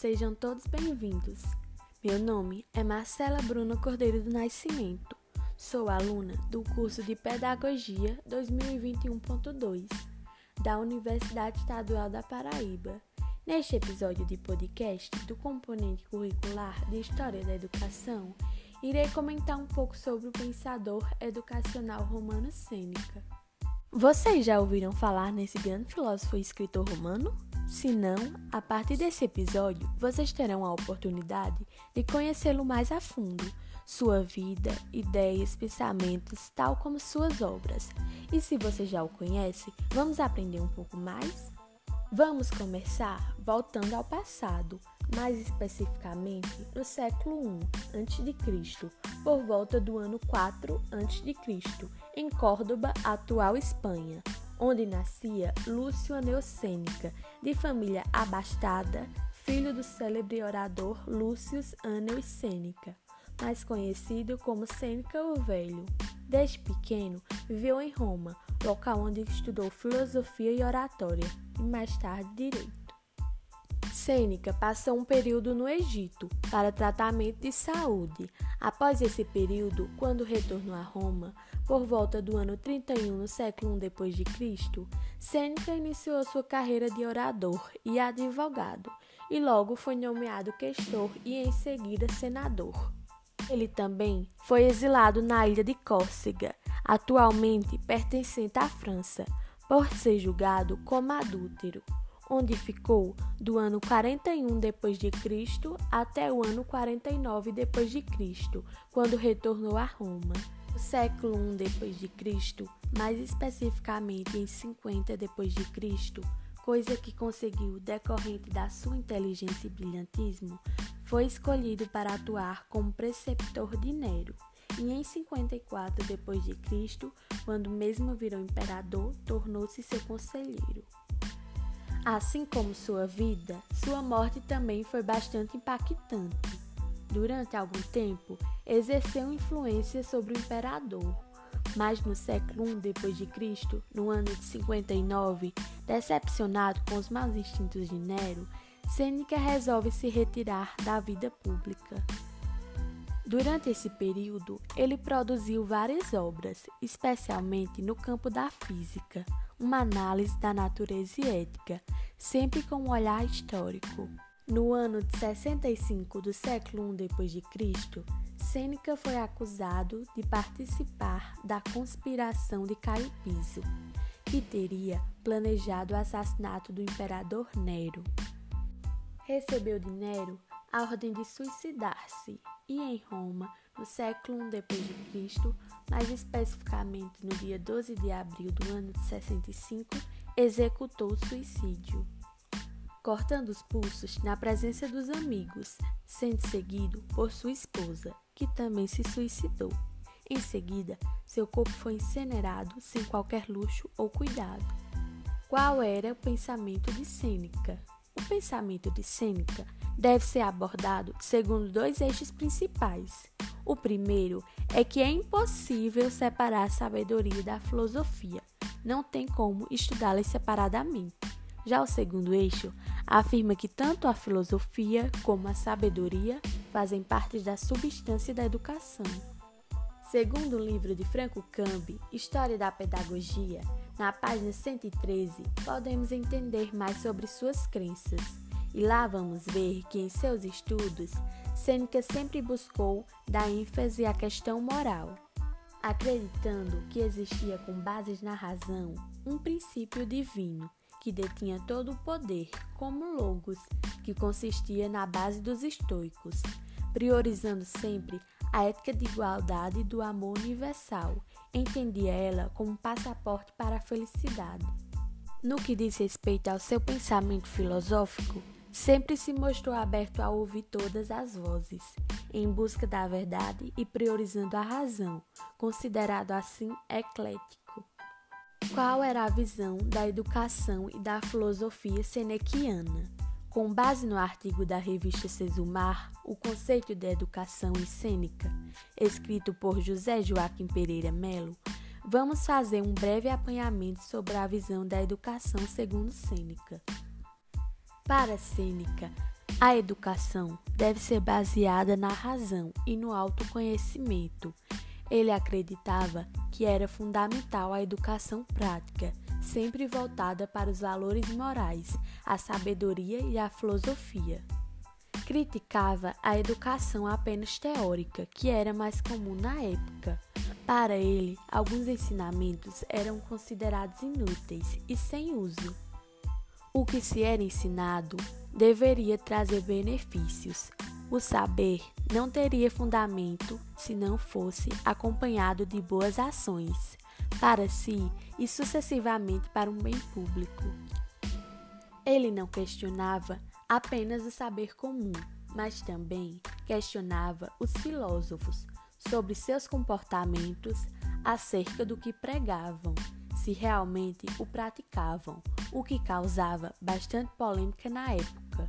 sejam todos bem-vindos. Meu nome é Marcela Bruna Cordeiro do Nascimento. Sou aluna do curso de Pedagogia 2021.2 da Universidade Estadual da Paraíba. Neste episódio de podcast do componente curricular de História da Educação, irei comentar um pouco sobre o pensador educacional romano Sêneca. Vocês já ouviram falar nesse grande filósofo e escritor romano? Se não, a partir desse episódio, vocês terão a oportunidade de conhecê-lo mais a fundo, sua vida, ideias, pensamentos, tal como suas obras. E se você já o conhece, vamos aprender um pouco mais? Vamos começar voltando ao passado, mais especificamente no século I a.C., por volta do ano 4 a.C., em Córdoba, atual Espanha onde nascia Lúcio Aneu Sêneca, de família abastada, filho do célebre orador Lúcio Aneu Sêneca, mais conhecido como Sêneca o Velho. Desde pequeno, viveu em Roma, local onde estudou filosofia e oratória, e mais tarde direito. Sêneca passou um período no Egito para tratamento de saúde. Após esse período, quando retornou a Roma, por volta do ano 31 no século I depois de Cristo, Sêneca iniciou sua carreira de orador e advogado, e logo foi nomeado questor e em seguida senador. Ele também foi exilado na ilha de Córcega, atualmente pertencente à França, por ser julgado como adúltero onde ficou do ano 41 depois de Cristo até o ano 49 depois de Cristo, quando retornou a Roma. No século I depois de Cristo, mais especificamente em 50 depois de Cristo, coisa que conseguiu decorrente da sua inteligência e brilhantismo, foi escolhido para atuar como preceptor de Nero. E em 54 depois de Cristo, quando mesmo virou imperador, tornou-se seu conselheiro. Assim como sua vida, sua morte também foi bastante impactante. Durante algum tempo, exerceu influência sobre o imperador, mas no século I depois de Cristo, no ano de 59, decepcionado com os maus instintos de Nero, Sêneca resolve se retirar da vida pública. Durante esse período, ele produziu várias obras, especialmente no campo da física, uma análise da natureza e ética, sempre com um olhar histórico. No ano de 65 do século I Cristo, Sêneca foi acusado de participar da conspiração de Caio Piso, que teria planejado o assassinato do imperador Nero. Recebeu de Nero a ordem de suicidar-se e em Roma, no século I Cristo, mais especificamente no dia 12 de abril do ano de 65, executou o suicídio, cortando os pulsos na presença dos amigos, sendo seguido por sua esposa, que também se suicidou. Em seguida, seu corpo foi incinerado sem qualquer luxo ou cuidado. Qual era o pensamento de Sêneca? O pensamento de Sêneca deve ser abordado segundo dois eixos principais. O primeiro é que é impossível separar a sabedoria da filosofia. Não tem como estudá-las separadamente. Já o segundo eixo afirma que tanto a filosofia como a sabedoria fazem parte da substância da educação. Segundo o livro de Franco Cambi, História da Pedagogia, na página 113, podemos entender mais sobre suas crenças. E lá vamos ver que em seus estudos, Sêneca sempre buscou dar ênfase à questão moral, acreditando que existia com bases na razão um princípio divino que detinha todo o poder, como Logos, que consistia na base dos estoicos, priorizando sempre a ética de igualdade e do amor universal. Entendia ela como um passaporte para a felicidade. No que diz respeito ao seu pensamento filosófico, sempre se mostrou aberto a ouvir todas as vozes, em busca da verdade e priorizando a razão, considerado assim eclético. Qual era a visão da educação e da filosofia senequiana? Com base no artigo da revista Sesumar, O Conceito de Educação Sêneca, escrito por José Joaquim Pereira Melo, vamos fazer um breve apanhamento sobre a visão da educação segundo Sêneca. Para Sêneca, A educação deve ser baseada na razão e no autoconhecimento. Ele acreditava que era fundamental a educação prática, sempre voltada para os valores morais, a sabedoria e a filosofia. Criticava a educação apenas teórica, que era mais comum na época. Para ele, alguns ensinamentos eram considerados inúteis e sem uso. O que se era ensinado deveria trazer benefícios. O saber não teria fundamento se não fosse acompanhado de boas ações, para si e sucessivamente para um bem público. Ele não questionava apenas o saber comum, mas também questionava os filósofos sobre seus comportamentos acerca do que pregavam se realmente o praticavam, o que causava bastante polêmica na época.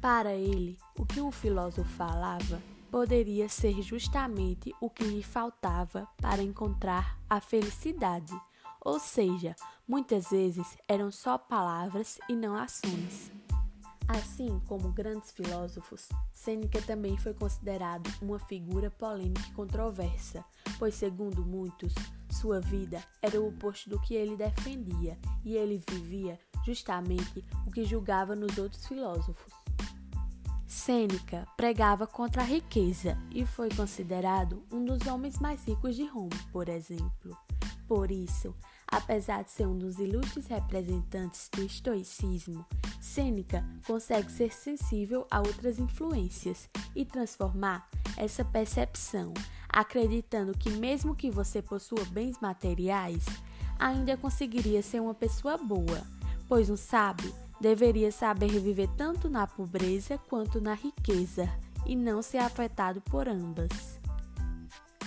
Para ele, o que um filósofo falava poderia ser justamente o que lhe faltava para encontrar a felicidade, ou seja, muitas vezes eram só palavras e não ações. Assim como grandes filósofos, Sêneca também foi considerado uma figura polêmica e controversa, pois, segundo muitos, sua vida era o oposto do que ele defendia e ele vivia justamente o que julgava nos outros filósofos. Sêneca pregava contra a riqueza e foi considerado um dos homens mais ricos de Roma, por exemplo. Por isso, Apesar de ser um dos ilustres representantes do estoicismo, Sêneca consegue ser sensível a outras influências e transformar essa percepção, acreditando que, mesmo que você possua bens materiais, ainda conseguiria ser uma pessoa boa, pois um sábio deveria saber viver tanto na pobreza quanto na riqueza e não ser afetado por ambas.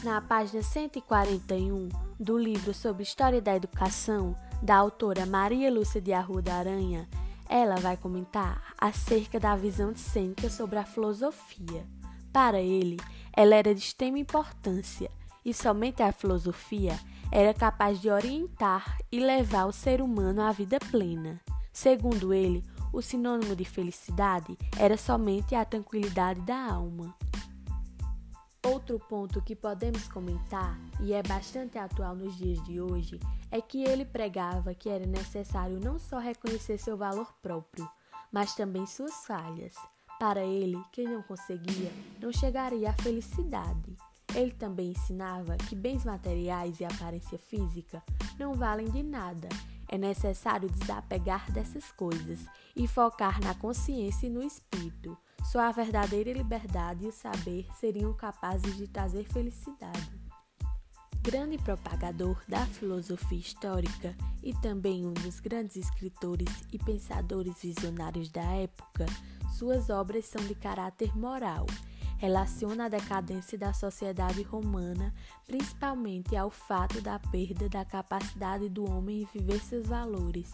Na página 141 do livro sobre História da Educação, da autora Maria Lúcia de Arruda Aranha, ela vai comentar acerca da visão de Sêneca sobre a filosofia. Para ele, ela era de extrema importância e somente a filosofia era capaz de orientar e levar o ser humano à vida plena. Segundo ele, o sinônimo de felicidade era somente a tranquilidade da alma. Outro ponto que podemos comentar, e é bastante atual nos dias de hoje, é que ele pregava que era necessário não só reconhecer seu valor próprio, mas também suas falhas. Para ele, quem não conseguia não chegaria à felicidade. Ele também ensinava que bens materiais e aparência física não valem de nada. É necessário desapegar dessas coisas e focar na consciência e no espírito. Só a verdadeira liberdade e o saber seriam capazes de trazer felicidade. Grande propagador da filosofia histórica e também um dos grandes escritores e pensadores visionários da época, suas obras são de caráter moral. Relaciona a decadência da sociedade romana principalmente ao fato da perda da capacidade do homem em viver seus valores.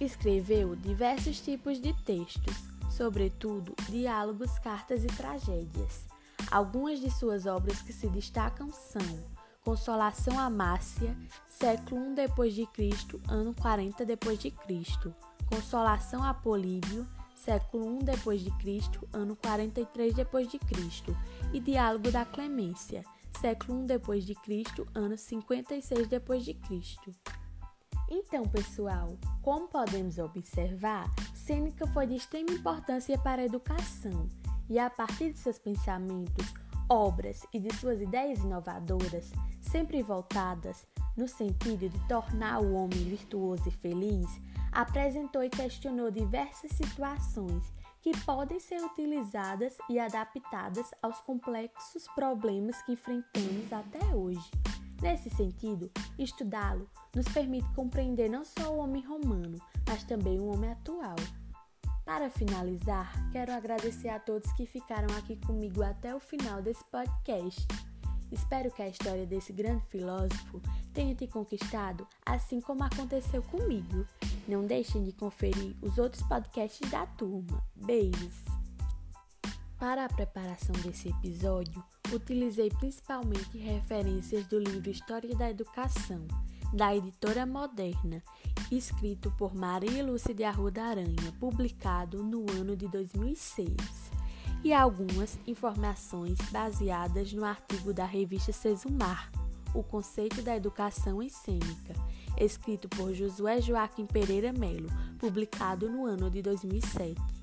Escreveu diversos tipos de textos, sobretudo diálogos, cartas e tragédias. Algumas de suas obras que se destacam são Consolação a Márcia, século I depois de Cristo, ano 40 depois de Cristo. Consolação a Políbio, século I depois de Cristo, ano 43 depois de Cristo, e Diálogo da Clemência, século I depois de Cristo, ano 56 depois de Cristo. Então, pessoal, como podemos observar, Sêneca foi de extrema importância para a educação e, a partir de seus pensamentos, obras e de suas ideias inovadoras, sempre voltadas no sentido de tornar o homem virtuoso e feliz, apresentou e questionou diversas situações que podem ser utilizadas e adaptadas aos complexos problemas que enfrentamos até hoje. Nesse sentido, estudá-lo nos permite compreender não só o homem romano, mas também o homem atual. Para finalizar, quero agradecer a todos que ficaram aqui comigo até o final desse podcast. Espero que a história desse grande filósofo tenha te conquistado, assim como aconteceu comigo. Não deixem de conferir os outros podcasts da turma. Beijos! Para a preparação desse episódio, utilizei principalmente referências do livro História da Educação, da editora Moderna, escrito por Maria Lúcia de Arruda Aranha, publicado no ano de 2006, e algumas informações baseadas no artigo da revista Sesumar, O Conceito da Educação Cênica, escrito por Josué Joaquim Pereira Melo, publicado no ano de 2007.